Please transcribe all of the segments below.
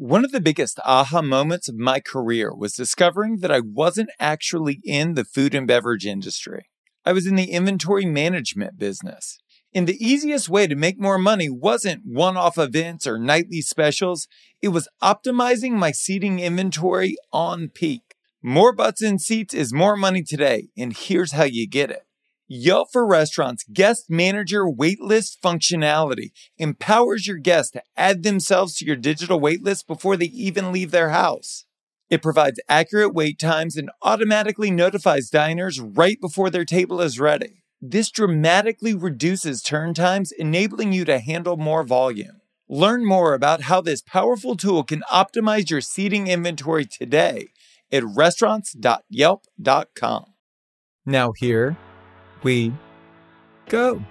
One of the biggest aha moments of my career was discovering that I wasn't actually in the food and beverage industry. I was in the inventory management business. And the easiest way to make more money wasn't one off events or nightly specials, it was optimizing my seating inventory on peak. More butts in seats is more money today, and here's how you get it. Yelp for Restaurants guest manager waitlist functionality empowers your guests to add themselves to your digital waitlist before they even leave their house. It provides accurate wait times and automatically notifies diners right before their table is ready. This dramatically reduces turn times, enabling you to handle more volume. Learn more about how this powerful tool can optimize your seating inventory today at restaurants.yelp.com. Now, here we go.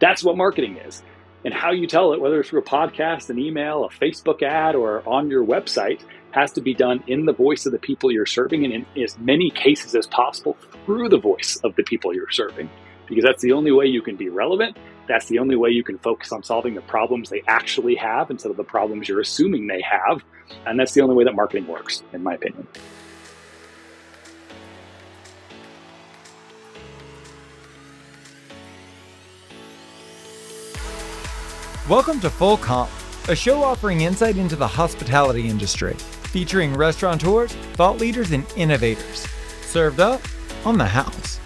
That's what marketing is. And how you tell it, whether it's through a podcast, an email, a Facebook ad, or on your website, has to be done in the voice of the people you're serving and in as many cases as possible through the voice of the people you're serving. Because that's the only way you can be relevant. That's the only way you can focus on solving the problems they actually have instead of the problems you're assuming they have. And that's the only way that marketing works, in my opinion. Welcome to Full Comp, a show offering insight into the hospitality industry, featuring restaurateurs, thought leaders, and innovators. Served up on the house.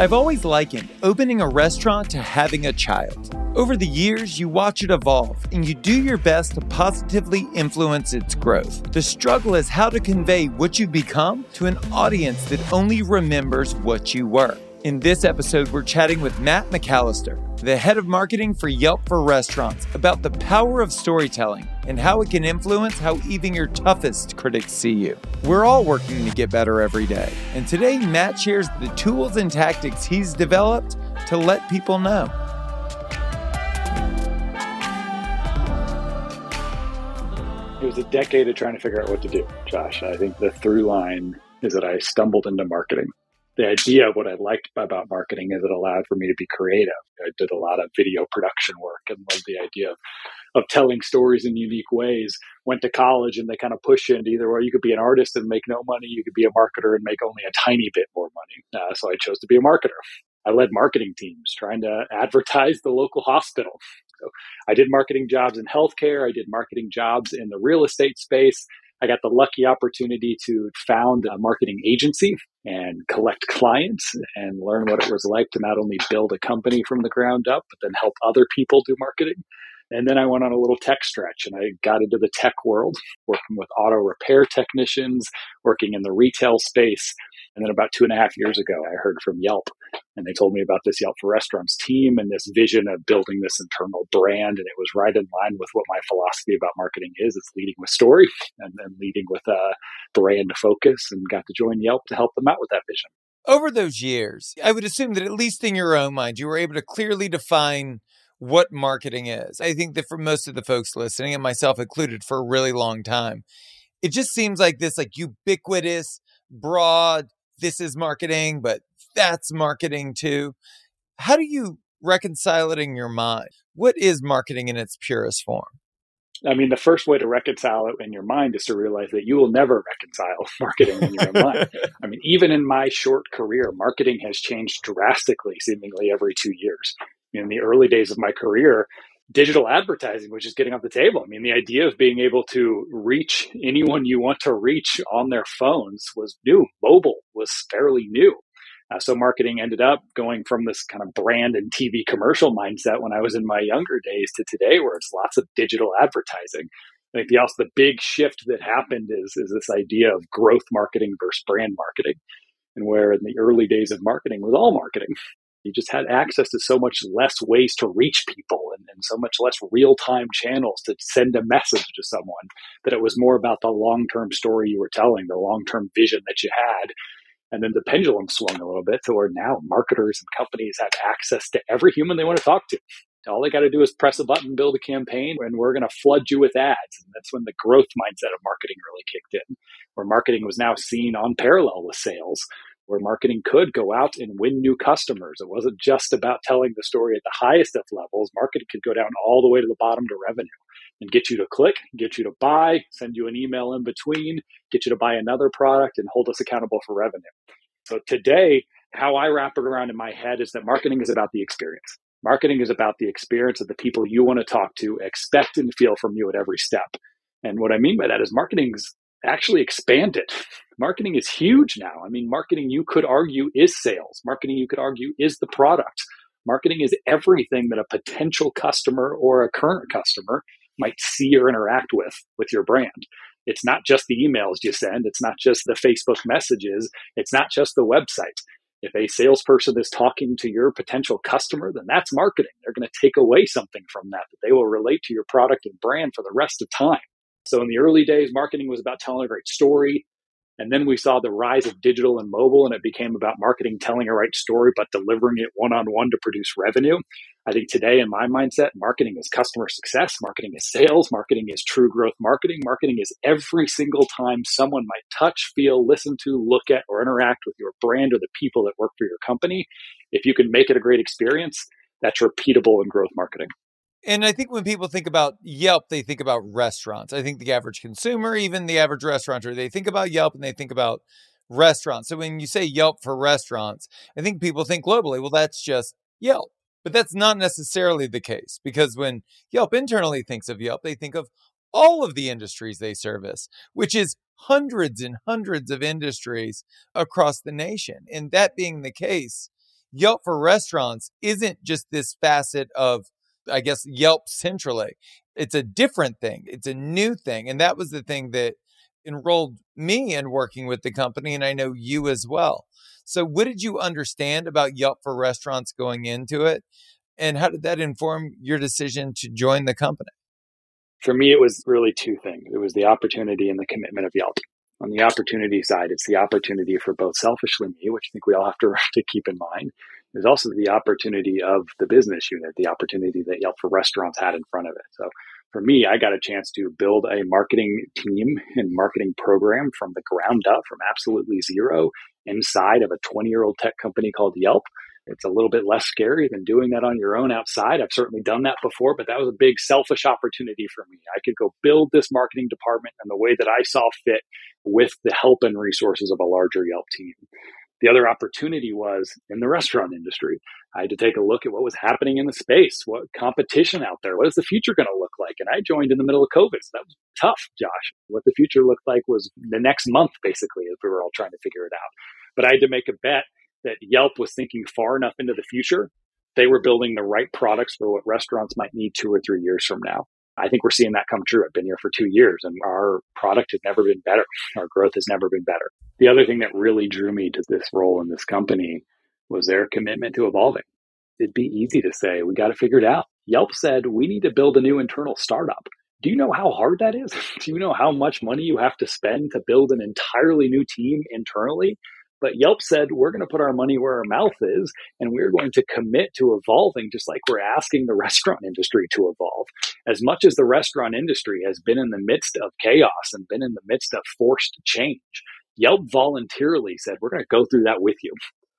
I've always likened opening a restaurant to having a child. Over the years, you watch it evolve and you do your best to positively influence its growth. The struggle is how to convey what you've become to an audience that only remembers what you were. In this episode, we're chatting with Matt McAllister, the head of marketing for Yelp for Restaurants, about the power of storytelling and how it can influence how even your toughest critics see you. We're all working to get better every day, and today Matt shares the tools and tactics he's developed to let people know. It was a decade of trying to figure out what to do, Josh. I think the through line is that I stumbled into marketing. The idea of what I liked about marketing is it allowed for me to be creative. I did a lot of video production work and loved the idea of, of telling stories in unique ways. Went to college and they kind of push you into either or you could be an artist and make no money, you could be a marketer and make only a tiny bit more money. Uh, so I chose to be a marketer. I led marketing teams trying to advertise the local hospital. So I did marketing jobs in healthcare. I did marketing jobs in the real estate space. I got the lucky opportunity to found a marketing agency and collect clients and learn what it was like to not only build a company from the ground up, but then help other people do marketing. And then I went on a little tech stretch and I got into the tech world, working with auto repair technicians, working in the retail space. And then about two and a half years ago, I heard from Yelp and they told me about this Yelp for Restaurants team and this vision of building this internal brand. And it was right in line with what my philosophy about marketing is. It's leading with story and then leading with a brand focus and got to join Yelp to help them out with that vision. Over those years, I would assume that at least in your own mind, you were able to clearly define what marketing is. I think that for most of the folks listening, and myself included, for a really long time, it just seems like this like ubiquitous, broad, this is marketing, but that's marketing too. How do you reconcile it in your mind? What is marketing in its purest form? I mean, the first way to reconcile it in your mind is to realize that you will never reconcile marketing in your mind. I mean, even in my short career, marketing has changed drastically, seemingly every two years. In the early days of my career, digital advertising which is getting off the table. I mean, the idea of being able to reach anyone you want to reach on their phones was new. Mobile was fairly new. Uh, so marketing ended up going from this kind of brand and TV commercial mindset when I was in my younger days to today, where it's lots of digital advertising. I think the also the big shift that happened is is this idea of growth marketing versus brand marketing, and where in the early days of marketing was all marketing. You just had access to so much less ways to reach people and, and so much less real time channels to send a message to someone that it was more about the long term story you were telling, the long term vision that you had, and then the pendulum swung a little bit to where now marketers and companies have access to every human they want to talk to. All they got to do is press a button, build a campaign, and we're going to flood you with ads. And that's when the growth mindset of marketing really kicked in, where marketing was now seen on parallel with sales. Where marketing could go out and win new customers. It wasn't just about telling the story at the highest of levels. Marketing could go down all the way to the bottom to revenue and get you to click, get you to buy, send you an email in between, get you to buy another product and hold us accountable for revenue. So today, how I wrap it around in my head is that marketing is about the experience. Marketing is about the experience of the people you want to talk to, expect and feel from you at every step. And what I mean by that is marketing's actually expanded. Marketing is huge now. I mean, marketing, you could argue, is sales. Marketing, you could argue, is the product. Marketing is everything that a potential customer or a current customer might see or interact with with your brand. It's not just the emails you send, it's not just the Facebook messages, it's not just the website. If a salesperson is talking to your potential customer, then that's marketing. They're going to take away something from that that they will relate to your product and brand for the rest of time. So in the early days, marketing was about telling a great story. And then we saw the rise of digital and mobile, and it became about marketing telling a right story, but delivering it one on one to produce revenue. I think today, in my mindset, marketing is customer success, marketing is sales, marketing is true growth marketing. Marketing is every single time someone might touch, feel, listen to, look at, or interact with your brand or the people that work for your company. If you can make it a great experience, that's repeatable in growth marketing. And I think when people think about Yelp, they think about restaurants. I think the average consumer, even the average restaurateur, they think about Yelp and they think about restaurants. So when you say Yelp for restaurants, I think people think globally, well, that's just Yelp. But that's not necessarily the case because when Yelp internally thinks of Yelp, they think of all of the industries they service, which is hundreds and hundreds of industries across the nation. And that being the case, Yelp for restaurants isn't just this facet of I guess, Yelp centrally. It's a different thing, it's a new thing. And that was the thing that enrolled me in working with the company. And I know you as well. So, what did you understand about Yelp for restaurants going into it? And how did that inform your decision to join the company? For me, it was really two things it was the opportunity and the commitment of Yelp. On the opportunity side, it's the opportunity for both selfishly me, which I think we all have to, to keep in mind, there's also the opportunity of the business unit, the opportunity that Yelp for Restaurants had in front of it. So for me, I got a chance to build a marketing team and marketing program from the ground up, from absolutely zero, inside of a 20 year old tech company called Yelp. It's a little bit less scary than doing that on your own outside. I've certainly done that before, but that was a big selfish opportunity for me. I could go build this marketing department in the way that I saw fit with the help and resources of a larger Yelp team. The other opportunity was in the restaurant industry. I had to take a look at what was happening in the space, what competition out there, what is the future going to look like? And I joined in the middle of COVID. So that was tough, Josh. What the future looked like was the next month, basically, as we were all trying to figure it out. But I had to make a bet that Yelp was thinking far enough into the future. They were building the right products for what restaurants might need two or three years from now. I think we're seeing that come true. I've been here for two years and our product has never been better. Our growth has never been better. The other thing that really drew me to this role in this company was their commitment to evolving. It'd be easy to say, we got to figure it out. Yelp said, we need to build a new internal startup. Do you know how hard that is? Do you know how much money you have to spend to build an entirely new team internally? But Yelp said, we're going to put our money where our mouth is, and we're going to commit to evolving just like we're asking the restaurant industry to evolve. As much as the restaurant industry has been in the midst of chaos and been in the midst of forced change, Yelp voluntarily said, we're going to go through that with you.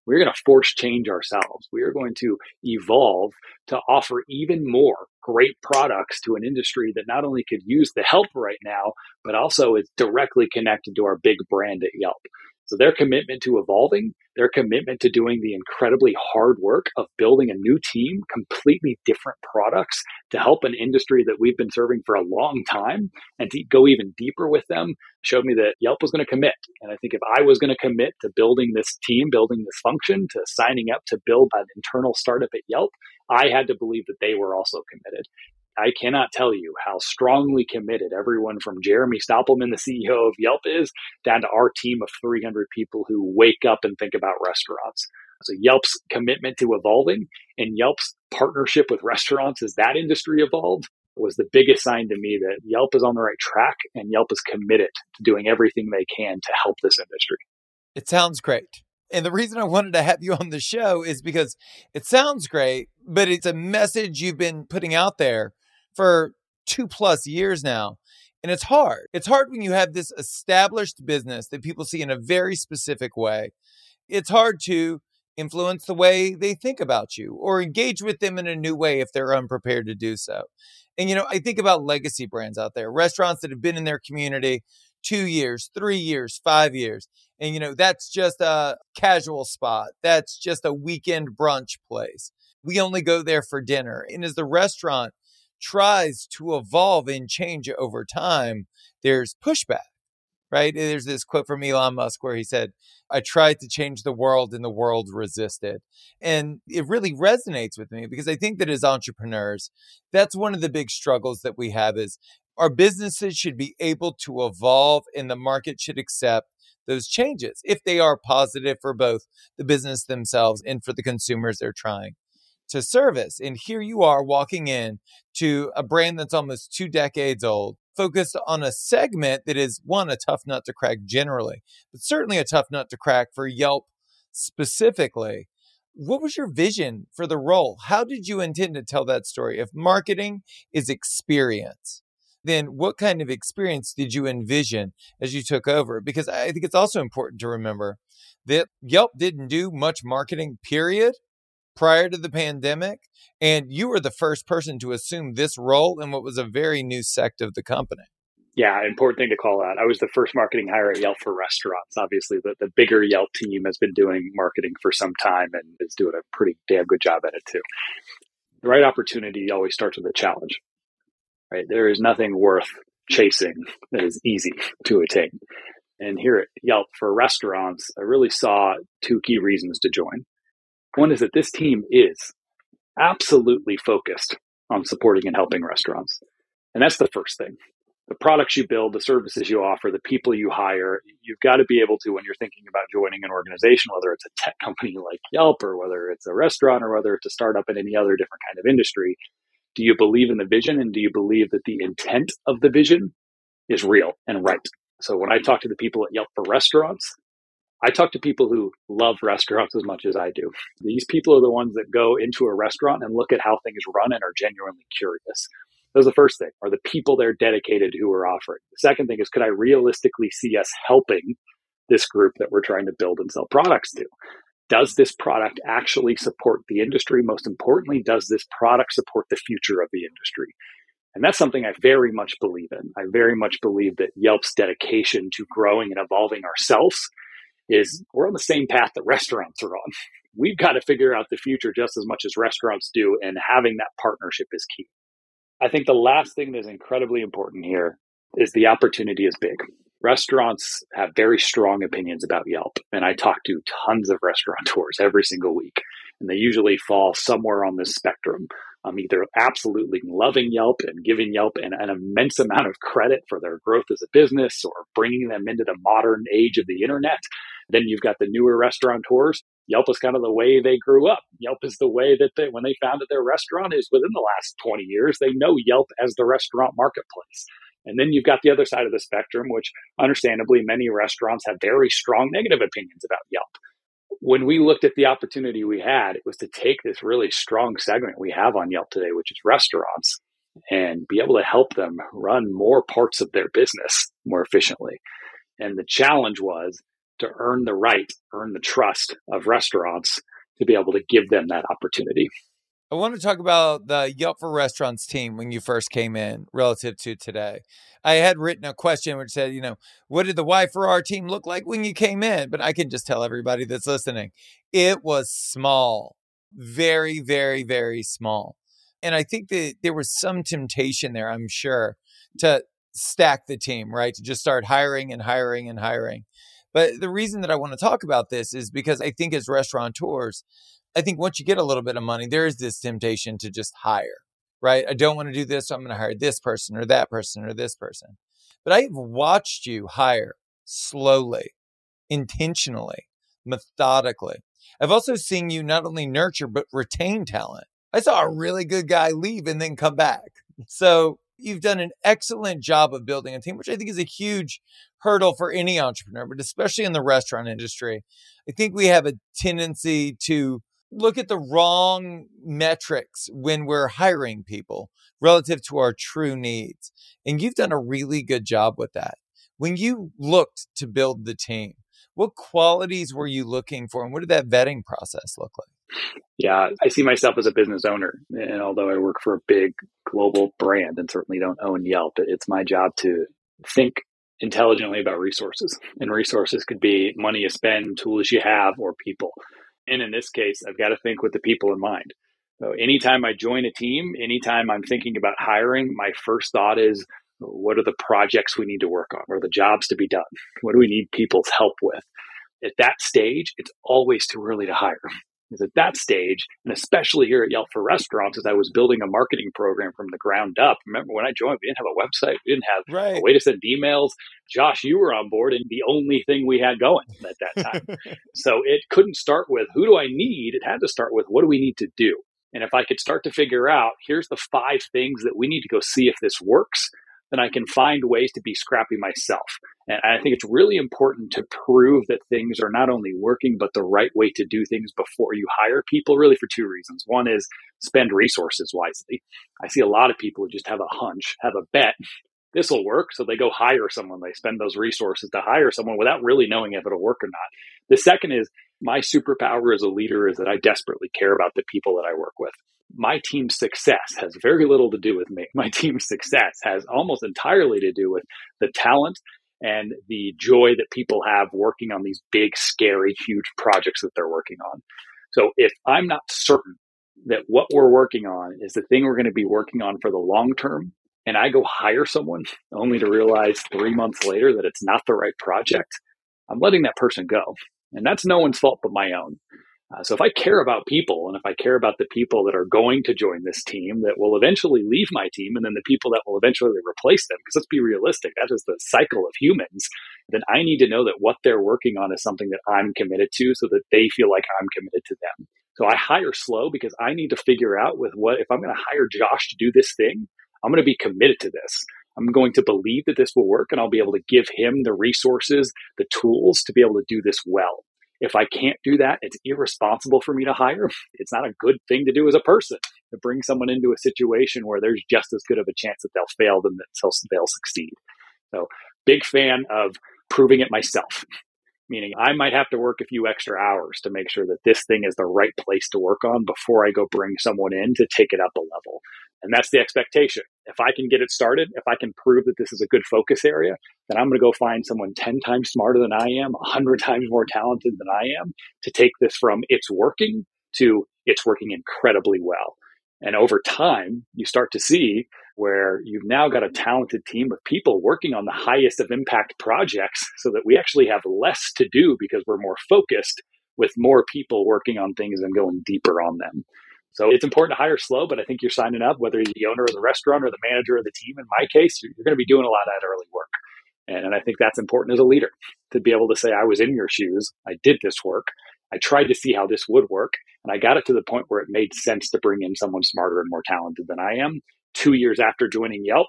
We're going to force change ourselves. We are going to evolve to offer even more great products to an industry that not only could use the help right now, but also is directly connected to our big brand at Yelp. So their commitment to evolving, their commitment to doing the incredibly hard work of building a new team, completely different products to help an industry that we've been serving for a long time and to go even deeper with them showed me that Yelp was going to commit. And I think if I was going to commit to building this team, building this function, to signing up to build an internal startup at Yelp, I had to believe that they were also committed. I cannot tell you how strongly committed everyone from Jeremy Stoppelman, the CEO of Yelp, is down to our team of 300 people who wake up and think about restaurants. So Yelp's commitment to evolving and Yelp's partnership with restaurants as that industry evolved was the biggest sign to me that Yelp is on the right track and Yelp is committed to doing everything they can to help this industry. It sounds great. And the reason I wanted to have you on the show is because it sounds great, but it's a message you've been putting out there for two plus years now. And it's hard. It's hard when you have this established business that people see in a very specific way. it's hard to influence the way they think about you or engage with them in a new way if they're unprepared to do so. And, you know, I think about legacy brands out there, restaurants that have been in their community two years, three years, five years. And, you know, that's just a casual spot. That's just a weekend brunch place. We only go there for dinner. And as the restaurant tries to evolve and change over time, there's pushback right? There's this quote from Elon Musk where he said, I tried to change the world and the world resisted. And it really resonates with me because I think that as entrepreneurs, that's one of the big struggles that we have is our businesses should be able to evolve and the market should accept those changes if they are positive for both the business themselves and for the consumers they're trying to service. And here you are walking in to a brand that's almost two decades old focused on a segment that is one a tough nut to crack generally, but certainly a tough nut to crack for Yelp specifically. What was your vision for the role? How did you intend to tell that story? If marketing is experience, then what kind of experience did you envision as you took over? Because I think it's also important to remember that Yelp didn't do much marketing, period, prior to the pandemic. And you were the first person to assume this role in what was a very new sect of the company. Yeah, important thing to call out. I was the first marketing hire at Yelp for restaurants. Obviously, the, the bigger Yelp team has been doing marketing for some time and is doing a pretty damn good job at it too. The right opportunity always starts with a challenge, right? There is nothing worth chasing that is easy to attain. And here at Yelp for restaurants, I really saw two key reasons to join. One is that this team is absolutely focused on supporting and helping restaurants. And that's the first thing. The products you build, the services you offer, the people you hire, you've got to be able to, when you're thinking about joining an organization, whether it's a tech company like Yelp or whether it's a restaurant or whether it's a startup in any other different kind of industry, do you believe in the vision and do you believe that the intent of the vision is real and right? So when I talk to the people at Yelp for restaurants, I talk to people who love restaurants as much as I do. These people are the ones that go into a restaurant and look at how things run and are genuinely curious. That's the first thing. Are the people they're dedicated who are offering? The second thing is, could I realistically see us helping this group that we're trying to build and sell products to? Does this product actually support the industry? Most importantly, does this product support the future of the industry? And that's something I very much believe in. I very much believe that Yelp's dedication to growing and evolving ourselves is we're on the same path that restaurants are on. We've got to figure out the future just as much as restaurants do, and having that partnership is key. I think the last thing that's incredibly important here is the opportunity is big. Restaurants have very strong opinions about Yelp, and I talk to tons of restaurateurs every single week, and they usually fall somewhere on this spectrum. I'm either absolutely loving Yelp and giving Yelp an, an, immense amount of credit for their growth as a business or bringing them into the modern age of the internet then you've got the newer restaurateurs. Yelp is kind of the way they grew up. Yelp is the way that they, when they founded their restaurant is within the last 20 years, they know Yelp as the restaurant marketplace. And then you've got the other side of the spectrum, which understandably many restaurants have very strong negative opinions about Yelp. When we looked at the opportunity we had, it was to take this really strong segment we have on Yelp today, which is restaurants, and be able to help them run more parts of their business more efficiently. And the challenge was to earn the right, earn the trust of restaurants to be able to give them that opportunity. I want to talk about the Yelp for Restaurants team when you first came in relative to today. I had written a question which said, you know, what did the YFR team look like when you came in? But I can just tell everybody that's listening, it was small, very, very, very small. And I think that there was some temptation there, I'm sure, to stack the team, right? To just start hiring and hiring and hiring. But the reason that I want to talk about this is because I think as restaurateurs, I think once you get a little bit of money, there is this temptation to just hire, right? I don't want to do this, so I'm going to hire this person or that person or this person. But I've watched you hire slowly, intentionally, methodically. I've also seen you not only nurture, but retain talent. I saw a really good guy leave and then come back. So you've done an excellent job of building a team, which I think is a huge hurdle for any entrepreneur, but especially in the restaurant industry. I think we have a tendency to look at the wrong metrics when we're hiring people relative to our true needs. And you've done a really good job with that. When you looked to build the team, What qualities were you looking for, and what did that vetting process look like? Yeah, I see myself as a business owner. And although I work for a big global brand and certainly don't own Yelp, it's my job to think intelligently about resources. And resources could be money you spend, tools you have, or people. And in this case, I've got to think with the people in mind. So anytime I join a team, anytime I'm thinking about hiring, my first thought is what are the projects we need to work on? What are the jobs to be done? What do we need people's help with? At that stage, it's always too early to hire. Because at that stage, and especially here at Yelp for restaurants, as I was building a marketing program from the ground up. Remember when I joined, we didn't have a website, we didn't have right. a way to send emails. Josh, you were on board, and the only thing we had going at that time. so it couldn't start with who do I need? It had to start with what do we need to do? And if I could start to figure out, here's the five things that we need to go see if this works, then I can find ways to be scrappy myself. And I think it's really important to prove that things are not only working, but the right way to do things before you hire people, really for two reasons. One is spend resources wisely. I see a lot of people who just have a hunch, have a bet. This will work. So they go hire someone. They spend those resources to hire someone without really knowing if it'll work or not. The second is my superpower as a leader is that I desperately care about the people that I work with my team's success has very little to do with me. My team's success has almost entirely to do with the talent and the joy that people have working on these big, scary, huge projects that they're working on. So if I'm not certain that what we're working on is the thing we're going to be working on for the long term, and I go hire someone only to realize three months later that it's not the right project, I'm letting that person go. And that's no one's fault but my own. Uh, so if I care about people and if I care about the people that are going to join this team that will eventually leave my team and then the people that will eventually replace them, because let's be realistic, that is the cycle of humans, then I need to know that what they're working on is something that I'm committed to so that they feel like I'm committed to them. So I hire slow because I need to figure out with what, if I'm going to hire Josh to do this thing, I'm going to be committed to this. I'm going to believe that this will work and I'll be able to give him the resources, the tools to be able to do this well. If I can't do that, it's irresponsible for me to hire. It's not a good thing to do as a person to bring someone into a situation where there's just as good of a chance that they'll fail than that they'll succeed. So, big fan of proving it myself meaning I might have to work a few extra hours to make sure that this thing is the right place to work on before I go bring someone in to take it up a level. And that's the expectation. If I can get it started, if I can prove that this is a good focus area, then I'm going to go find someone 10 times smarter than I am, 100 times more talented than I am to take this from it's working to it's working incredibly well. And over time, you start to see where you've now got a talented team of people working on the highest of impact projects so that we actually have less to do because we're more focused with more people working on things and going deeper on them. So it's important to hire slow, but I think you're signing up, whether you're the owner of the restaurant or the manager of the team. In my case, you're, going to be doing a lot of that early work. And, and I think that's important as a leader to be able to say, I was in your shoes. I did this work. I tried to see how this would work. And I got it to the point where it made sense to bring in someone smarter and more talented than I am. Two years after joining Yelp,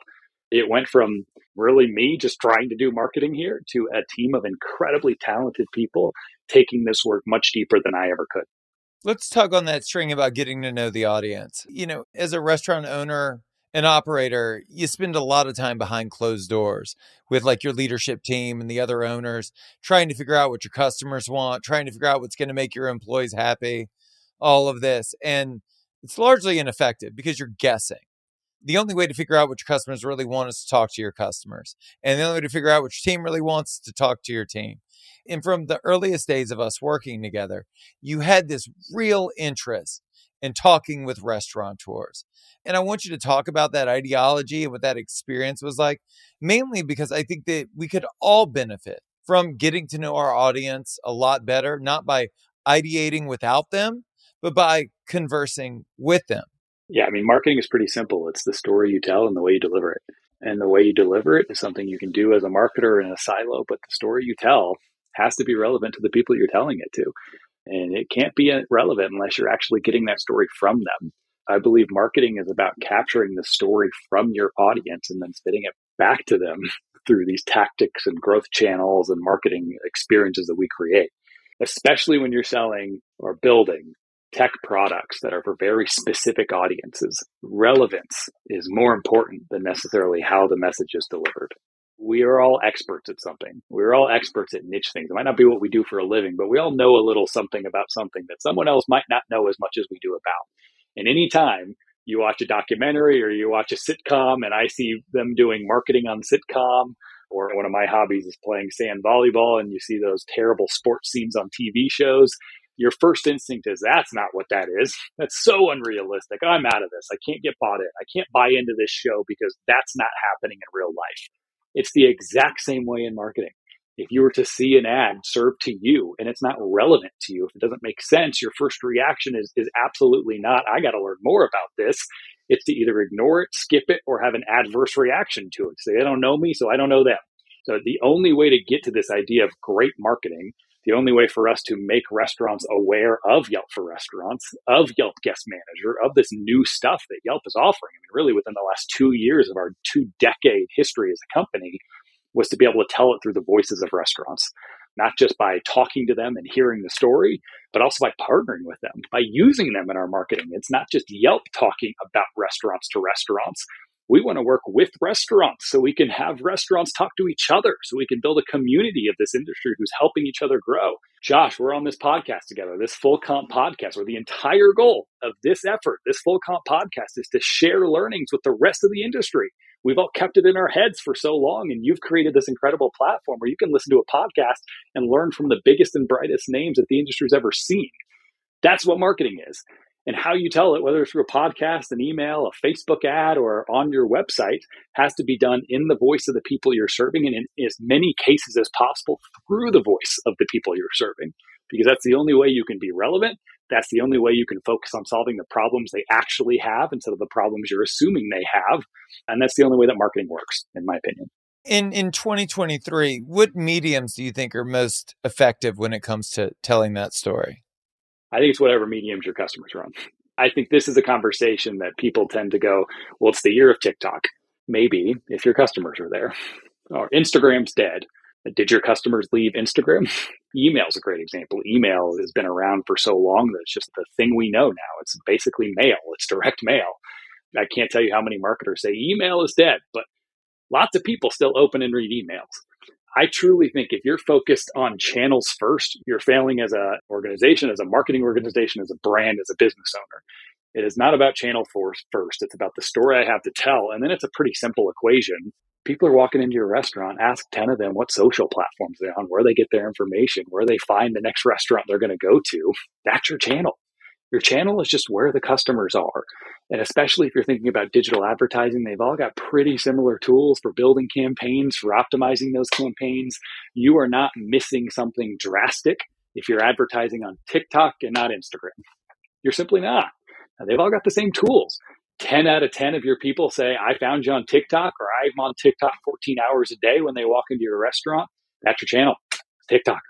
it went from really me just trying to do marketing here to a team of incredibly talented people taking this work much deeper than I ever could. Let's tug on that string about getting to know the audience. You know, as a restaurant owner, an operator, you spend a lot of time behind closed doors with like your leadership team and the other owners, trying to figure out what your customers want, trying to figure out what's going to make your employees happy, all of this. And it's largely ineffective because you're guessing. The only way to figure out what your customers really want is to talk to your customers. And the only way to figure out what your team really wants is to talk to your team. And from the earliest days of us working together, you had this real interest in talking with restaurateurs. And I want you to talk about that ideology and what that experience was like, mainly because I think that we could all benefit from getting to know our audience a lot better, not by ideating without them, but by conversing with them. Yeah, I mean, marketing is pretty simple. It's the story you tell and the way you deliver it. And the way you deliver it is something you can do as a marketer in a silo, but the story you tell has to be relevant to the people you're telling it to. And it can't be relevant unless you're actually getting that story from them. I believe marketing is about capturing the story from your audience and then spitting it back to them through these tactics and growth channels and marketing experiences that we create, especially when you're selling or building tech products that are for very specific audiences. Relevance is more important than necessarily how the message is delivered. We are all experts at something. We're all experts at niche things. It might not be what we do for a living, but we all know a little something about something that someone else might not know as much as we do about. And anytime you watch a documentary or you watch a sitcom and I see them doing marketing on sitcom, or one of my hobbies is playing sand volleyball and you see those terrible sports scenes on TV shows, your first instinct is that's not what that is. That's so unrealistic. I'm out of this. I can't get bought in. I can't buy into this show because that's not happening in real life. It's the exact same way in marketing. If you were to see an ad served to you and it's not relevant to you, if it doesn't make sense, your first reaction is, is absolutely not, I got to learn more about this. It's to either ignore it, skip it, or have an adverse reaction to it. Say, they don't know me, so I don't know them. So the only way to get to this idea of great marketing the only way for us to make restaurants aware of Yelp for restaurants, of Yelp Guest Manager, of this new stuff that Yelp is offering. I mean, really within the last two years of our two decade history as a company was to be able to tell it through the voices of restaurants, not just by talking to them and hearing the story, but also by partnering with them, by using them in our marketing. It's not just Yelp talking about restaurants to restaurants we want to work with restaurants so we can have restaurants talk to each other so we can build a community of this industry who's helping each other grow. Josh we're on this podcast together this full comp podcast where the entire goal of this effort this full comp podcast is to share learnings with the rest of the industry. We've all kept it in our heads for so long and you've created this incredible platform where you can listen to a podcast and learn from the biggest and brightest names that the industry's ever seen. That's what marketing is and how you tell it, whether it's through a podcast, an email, a Facebook ad, or on your website, has to be done in the voice of the people you're serving and in as many cases as possible through the voice of the people you're serving. Because that's the only way you can be relevant. That's the only way you can focus on solving the problems they actually have instead of the problems you're assuming they have. And that's the only way that marketing works, in my opinion. In in 2023, what mediums do you think are most effective when it comes to telling that story? I think it's whatever mediums your customers run. I think this is a conversation that people tend to go, well, it's the year of TikTok. Maybe if your customers are there. Or Instagram's dead. Did your customers leave Instagram? Email is a great example. Email has been around for so long that it's just the thing we know now. It's basically mail, it's direct mail. I can't tell you how many marketers say email is dead, but lots of people still open and read emails. I truly think if you're focused on channels first, you're failing as an organization, as a marketing organization, as a brand, as a business owner. It is not about channel force first. It's about the story I have to tell. And then it's a pretty simple equation. People are walking into your restaurant, ask 10 of them what social platforms they're on, where they get their information, where they find the next restaurant they're going to go to. That's your channel. Your channel is just where the customers are. And especially if you're thinking about digital advertising, they've all got pretty similar tools for building campaigns, for optimizing those campaigns. You are not missing something drastic if you're advertising on TikTok and not Instagram. You're simply not. Now, they've all got the same tools. 10 out of 10 of your people say, I found you on TikTok or I'm on TikTok 14 hours a day when they walk into your restaurant. That's your channel, TikTok.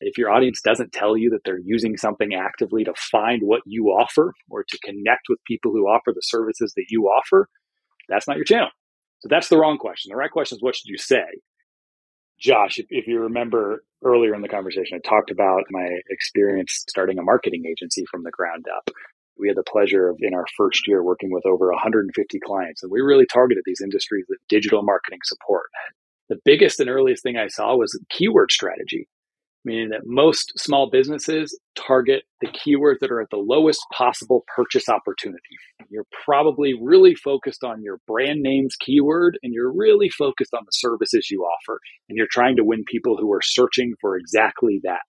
If your audience doesn't tell you that they're using something actively to find what you offer or to connect with people who offer the services that you offer, that's not your channel. So that's the wrong question. The right question is what should you say? Josh, if, if you remember earlier in the conversation, I talked about my experience starting a marketing agency from the ground up. We had the pleasure of in our first year working with over 150 clients, and we really targeted these industries with digital marketing support. The biggest and earliest thing I saw was keyword strategy meaning that most small businesses target the keywords that are at the lowest possible purchase opportunity. You're probably really focused on your brand name's keyword and you're really focused on the services you offer. And you're trying to win people who are searching for exactly that.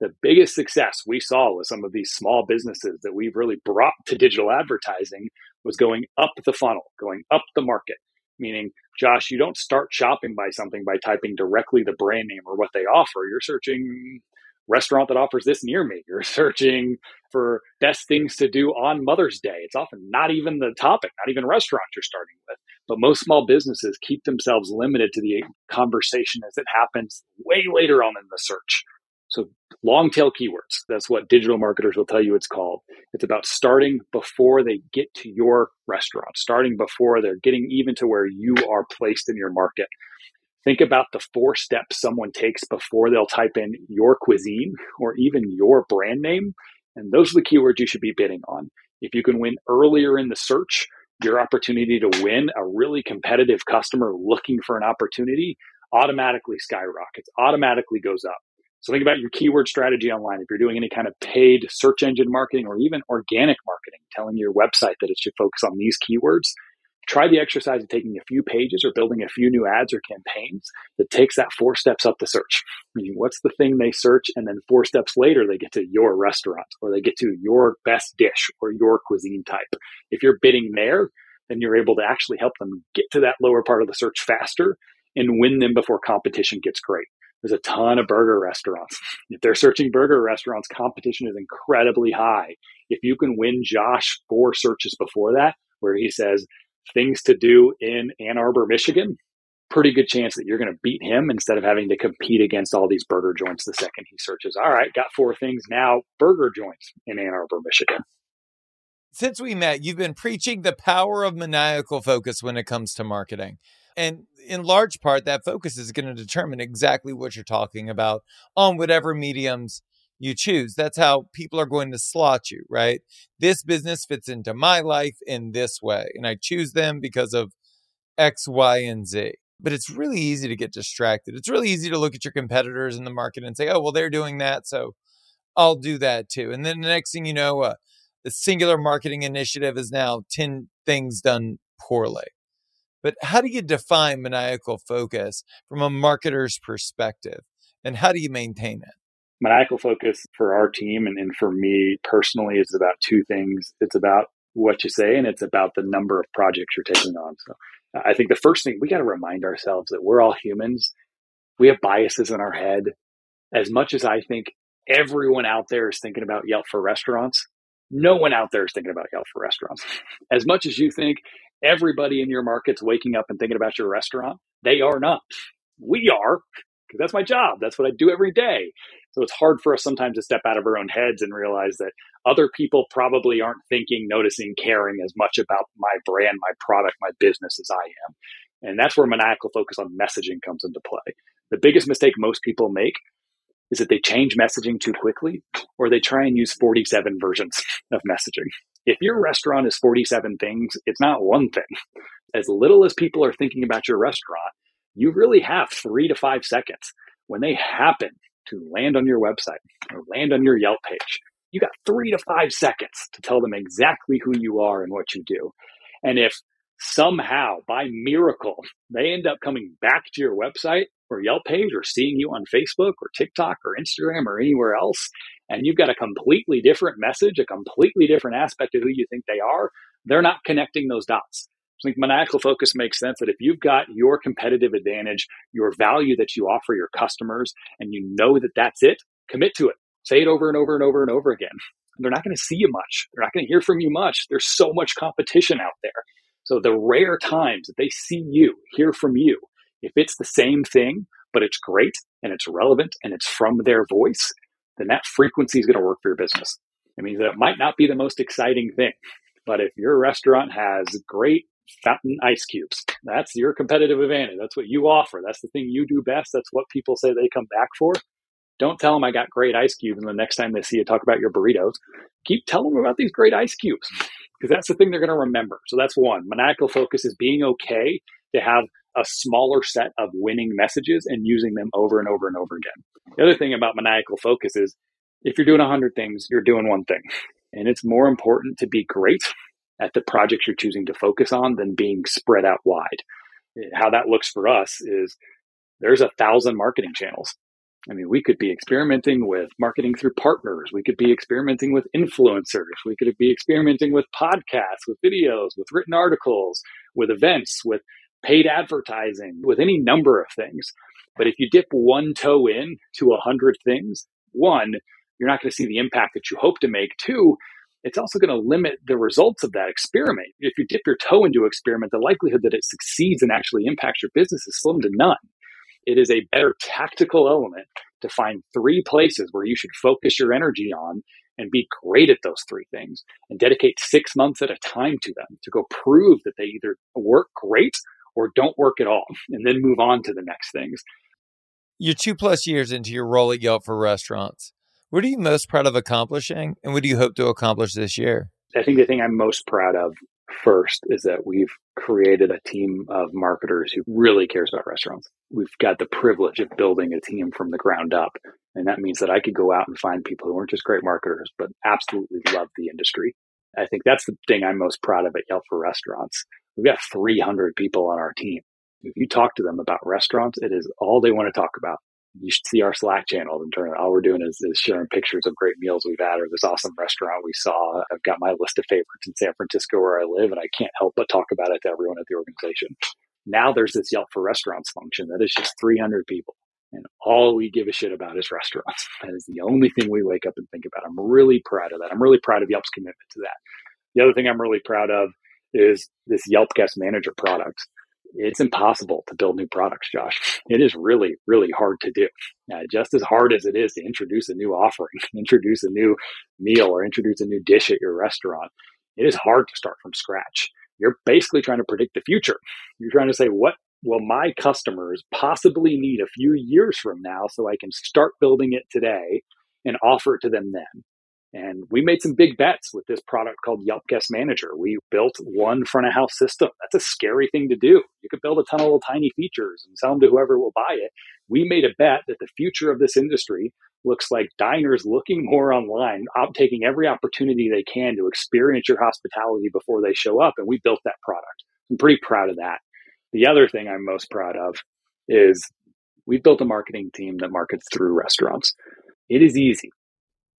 The biggest success we saw with some of these small businesses that we've really brought to digital advertising was going up the funnel, going up the market, meaning Josh, you don't start shopping by something by typing directly the brand name or what they offer. You're searching restaurant that offers this near me. You're searching for best things to do on Mother's Day. It's often not even the topic, not even restaurant you're starting with. But most small businesses keep themselves limited to the conversation as it happens way later on in the search. So long tail keywords. That's what digital marketers will tell you it's called. It's about starting before they get to your restaurant, starting before they're getting even to where you are placed in your market. Think about the four steps someone takes before they'll type in your cuisine or even your brand name. And those are the keywords you should be bidding on. If you can win earlier in the search, your opportunity to win a really competitive customer looking for an opportunity automatically skyrockets, automatically goes up. So think about your keyword strategy online. If you're doing any kind of paid search engine marketing or even organic marketing, telling your website that it should focus on these keywords, try the exercise of taking a few pages or building a few new ads or campaigns that takes that four steps up the search. Meaning, what's the thing they search? And then four steps later, they get to your restaurant or they get to your best dish or your cuisine type. If you're bidding there, then you're able to actually help them get to that lower part of the search faster and win them before competition gets great. There's a ton of burger restaurants. If they're searching burger restaurants, competition is incredibly high. If you can win Josh four searches before that, where he says, things to do in Ann Arbor, Michigan, pretty good chance that you're going to beat him instead of having to compete against all these burger joints the second he searches. All right, got four things now, burger joints in Ann Arbor, Michigan. Since we met, you've been preaching the power of maniacal focus when it comes to marketing. And in large part, that focus is going to determine exactly what you're talking about on whatever mediums you choose. That's how people are going to slot you, right? This business fits into my life in this way, and I choose them because of X, Y, and Z. But it's really easy to get distracted. It's really easy to look at your competitors in the market and say, oh, well, they're doing that. So I'll do that too. And then the next thing you know, uh, the singular marketing initiative is now 10 things done poorly. But how do you define maniacal focus from a marketer's perspective? And how do you maintain it? maniacal focus for our team and, and for me personally is about two things. It's about what you say and it's about the number of projects you're taking on. So I think the first thing we got to remind ourselves that we're all humans. We have biases in our head. As much as I think everyone out there is thinking about Yelp for restaurants, no one out there is thinking about Yelp for restaurants. As much as you think everybody in your market's waking up and thinking about your restaurant, they are not. We are because that's my job. That's what I do every day. So it's hard for us sometimes to step out of our own heads and realize that other people probably aren't thinking, noticing, caring as much about my brand, my product, my business as I am. And that's where maniacal focus on messaging comes into play. The biggest mistake most people make is that they change messaging too quickly or they try and use 47 versions of messaging. If your restaurant is 47 things, it's not one thing. As little as people are thinking about your restaurant, you really have three to five seconds when they happen to land on your website or land on your Yelp page. You got three to five seconds to tell them exactly who you are and what you do. And if somehow by miracle they end up coming back to your website or Yelp page or seeing you on Facebook or TikTok or Instagram or anywhere else, and you've got a completely different message, a completely different aspect of who you think they are, they're not connecting those dots. I think maniacal focus makes sense that if you've got your competitive advantage, your value that you offer your customers, and you know that that's it, commit to it. Say it over and over and over and over again. They're not going to see you much. They're not going to hear from you much. There's so much competition out there. So the rare times that they see you, hear from you, if it's the same thing, but it's great and it's relevant and it's from their voice, then that frequency is going to work for your business. It means that it might not be the most exciting thing, but if your restaurant has great fountain ice cubes. That's your competitive advantage. That's what you offer. That's the thing you do best. That's what people say they come back for. Don't tell them I got great ice cubes, and the next time they see you talk about your burritos, keep telling them about these great ice cubes because that's the thing they're going to remember. So that's one. Maniacal focus is being okay to have a smaller set of winning messages and using them over and over and over again. The other thing about maniacal focus is if you're doing 100 things, you're doing one thing. And it's more important to be great at the projects you're choosing to focus on than being spread out wide. How that looks for us is there's a thousand marketing channels. I mean, we could be experimenting with marketing through partners. We could be experimenting with influencers. We could be experimenting with podcasts, with videos, with written articles, with events, with paid advertising, with any number of things. But if you dip one toe in to a hundred things, one, you're not going to see the impact that you hope to make. Two, it's also going to limit the results of that experiment. If you dip your toe into an experiment, the likelihood that it succeeds and actually impacts your business is slim to none. It is a better tactical element to find three places where you should focus your energy on and be great at those three things and dedicate six months at a time to them to go prove that they either work great or don't work at all and then move on to the next things. You're two plus years into your role at Yelp for restaurants. What are you most proud of accomplishing and what do you hope to accomplish this year? I think the thing I'm most proud of first is that we've created a team of marketers who really cares about restaurants. We've got the privilege of building a team from the ground up. And that means that I could go out and find people who aren't just great marketers, but absolutely love the industry. I think that's the thing I'm most proud of at Yelp for restaurants. We've got 300 people on our team. If you talk to them about restaurants, it is all they want to talk about you should see our Slack channel and turn all we're doing is, is sharing pictures of great meals we've had or this awesome restaurant we saw. I've got my list of favorites in San Francisco where I live, and I can't help but talk about it to everyone at the organization. Now there's this Yelp for restaurants function that is just 300 people. And all we give a shit about is restaurants. That is the only thing we wake up and think about. I'm really proud of that. I'm really proud of Yelp's commitment to that. The other thing I'm really proud of is this Yelp Guest Manager product it's impossible to build new products, Josh. It is really, really hard to do. Uh, just as hard as it is to introduce a new offering, introduce a new meal, or introduce a new dish at your restaurant, it is hard to start from scratch. You're basically trying to predict the future. You're trying to say, what will my customers possibly need a few years from now so I can start building it today and offer it to them then? And we made some big bets with this product called Yelp Guest Manager. We built one front of house system. That's a scary thing to do. You could build a ton of little tiny features and sell them to whoever will buy it. We made a bet that the future of this industry looks like diners looking more online, taking every opportunity they can to experience your hospitality before they show up. And we built that product. I'm pretty proud of that. The other thing I'm most proud of is we built a marketing team that markets through restaurants. It is easy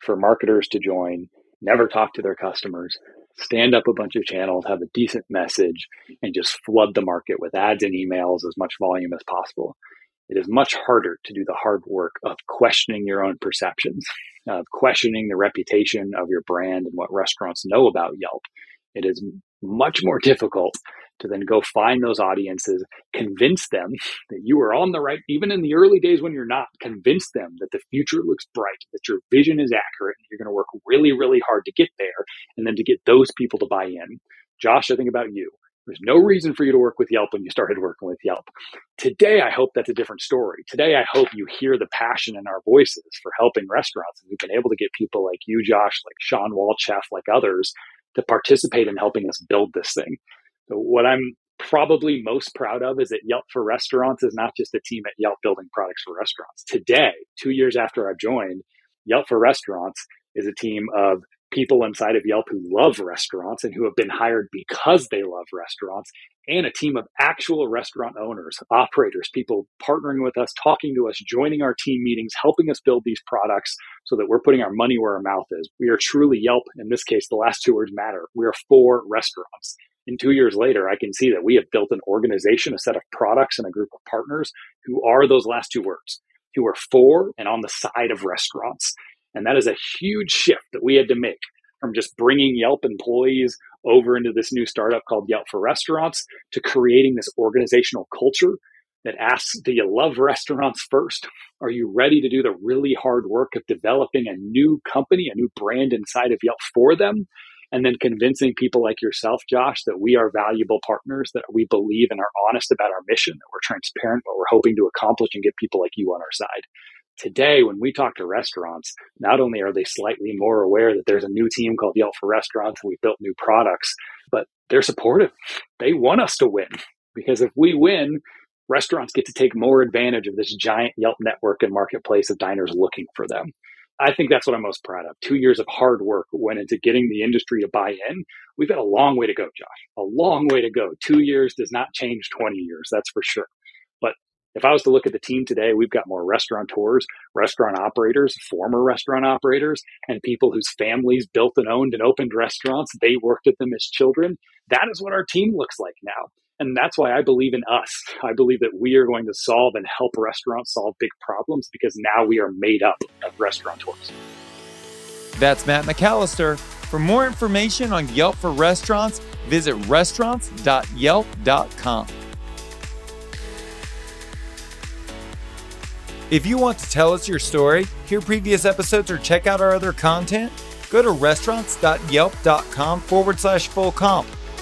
for marketers to join, never talk to their customers, stand up a bunch of channels, have a decent message, and just flood the market with ads and emails as much volume as possible. It is much harder to do the hard work of questioning your own perceptions, of questioning the reputation of your brand and what restaurants know about Yelp. It is much more difficult to then go find those audiences, convince them that you are on the right, even in the early days when you're not, convince them that the future looks bright, that your vision is accurate, and you're going to work really, really hard to get there, and then to get those people to buy in. Josh, I think about you. There's no reason for you to work with Yelp when you started working with Yelp. Today, I hope that's a different story. Today, I hope you hear the passion in our voices for helping restaurants. And we've been able to get people like you, Josh, like Sean Walchef, like others to participate in helping us build this thing. So what I'm probably most proud of is that Yelp for Restaurants is not just a team at Yelp building products for restaurants. Today, two years after I've joined, Yelp for Restaurants is a team of people inside of Yelp who love restaurants and who have been hired because they love restaurants, and a team of actual restaurant owners, operators, people partnering with us, talking to us, joining our team meetings, helping us build these products so that we're putting our money where our mouth is. We are truly Yelp. In this case, the last two words matter. We are for restaurants. And two years later, I can see that we have built an organization, a set of products, and a group of partners who are those last two words, who are for and on the side of restaurants. And that is a huge shift that we had to make from just bringing Yelp employees over into this new startup called Yelp for Restaurants to creating this organizational culture that asks, do you love restaurants first? Are you ready to do the really hard work of developing a new company, a new brand inside of Yelp for them? And then convincing people like yourself, Josh, that we are valuable partners, that we believe and are honest about our mission, that we're transparent, what we're hoping to accomplish, and get people like you on our side. Today, when we talk to restaurants, not only are they slightly more aware that there's a new team called Yelp for Restaurants and we built new products, but they're supportive. They want us to win because if we win, restaurants get to take more advantage of this giant Yelp network and marketplace of diners looking for them. I think that's what I'm most proud of. Two years of hard work went into getting the industry to buy in. We've got a long way to go, Josh. A long way to go. Two years does not change 20 years, that's for sure. But if I was to look at the team today, we've got more restaurateurs, restaurant operators, former restaurant operators, and people whose families built and owned and opened restaurants. They worked at them as children. That is what our team looks like now. And that's why I believe in us. I believe that we are going to solve and help restaurants solve big problems because now we are made up of restaurateurs. That's Matt McAllister. For more information on Yelp for restaurants, visit restaurants.yelp.com. If you want to tell us your story, hear previous episodes, or check out our other content, go to restaurants.yelp.com forward slash full comp.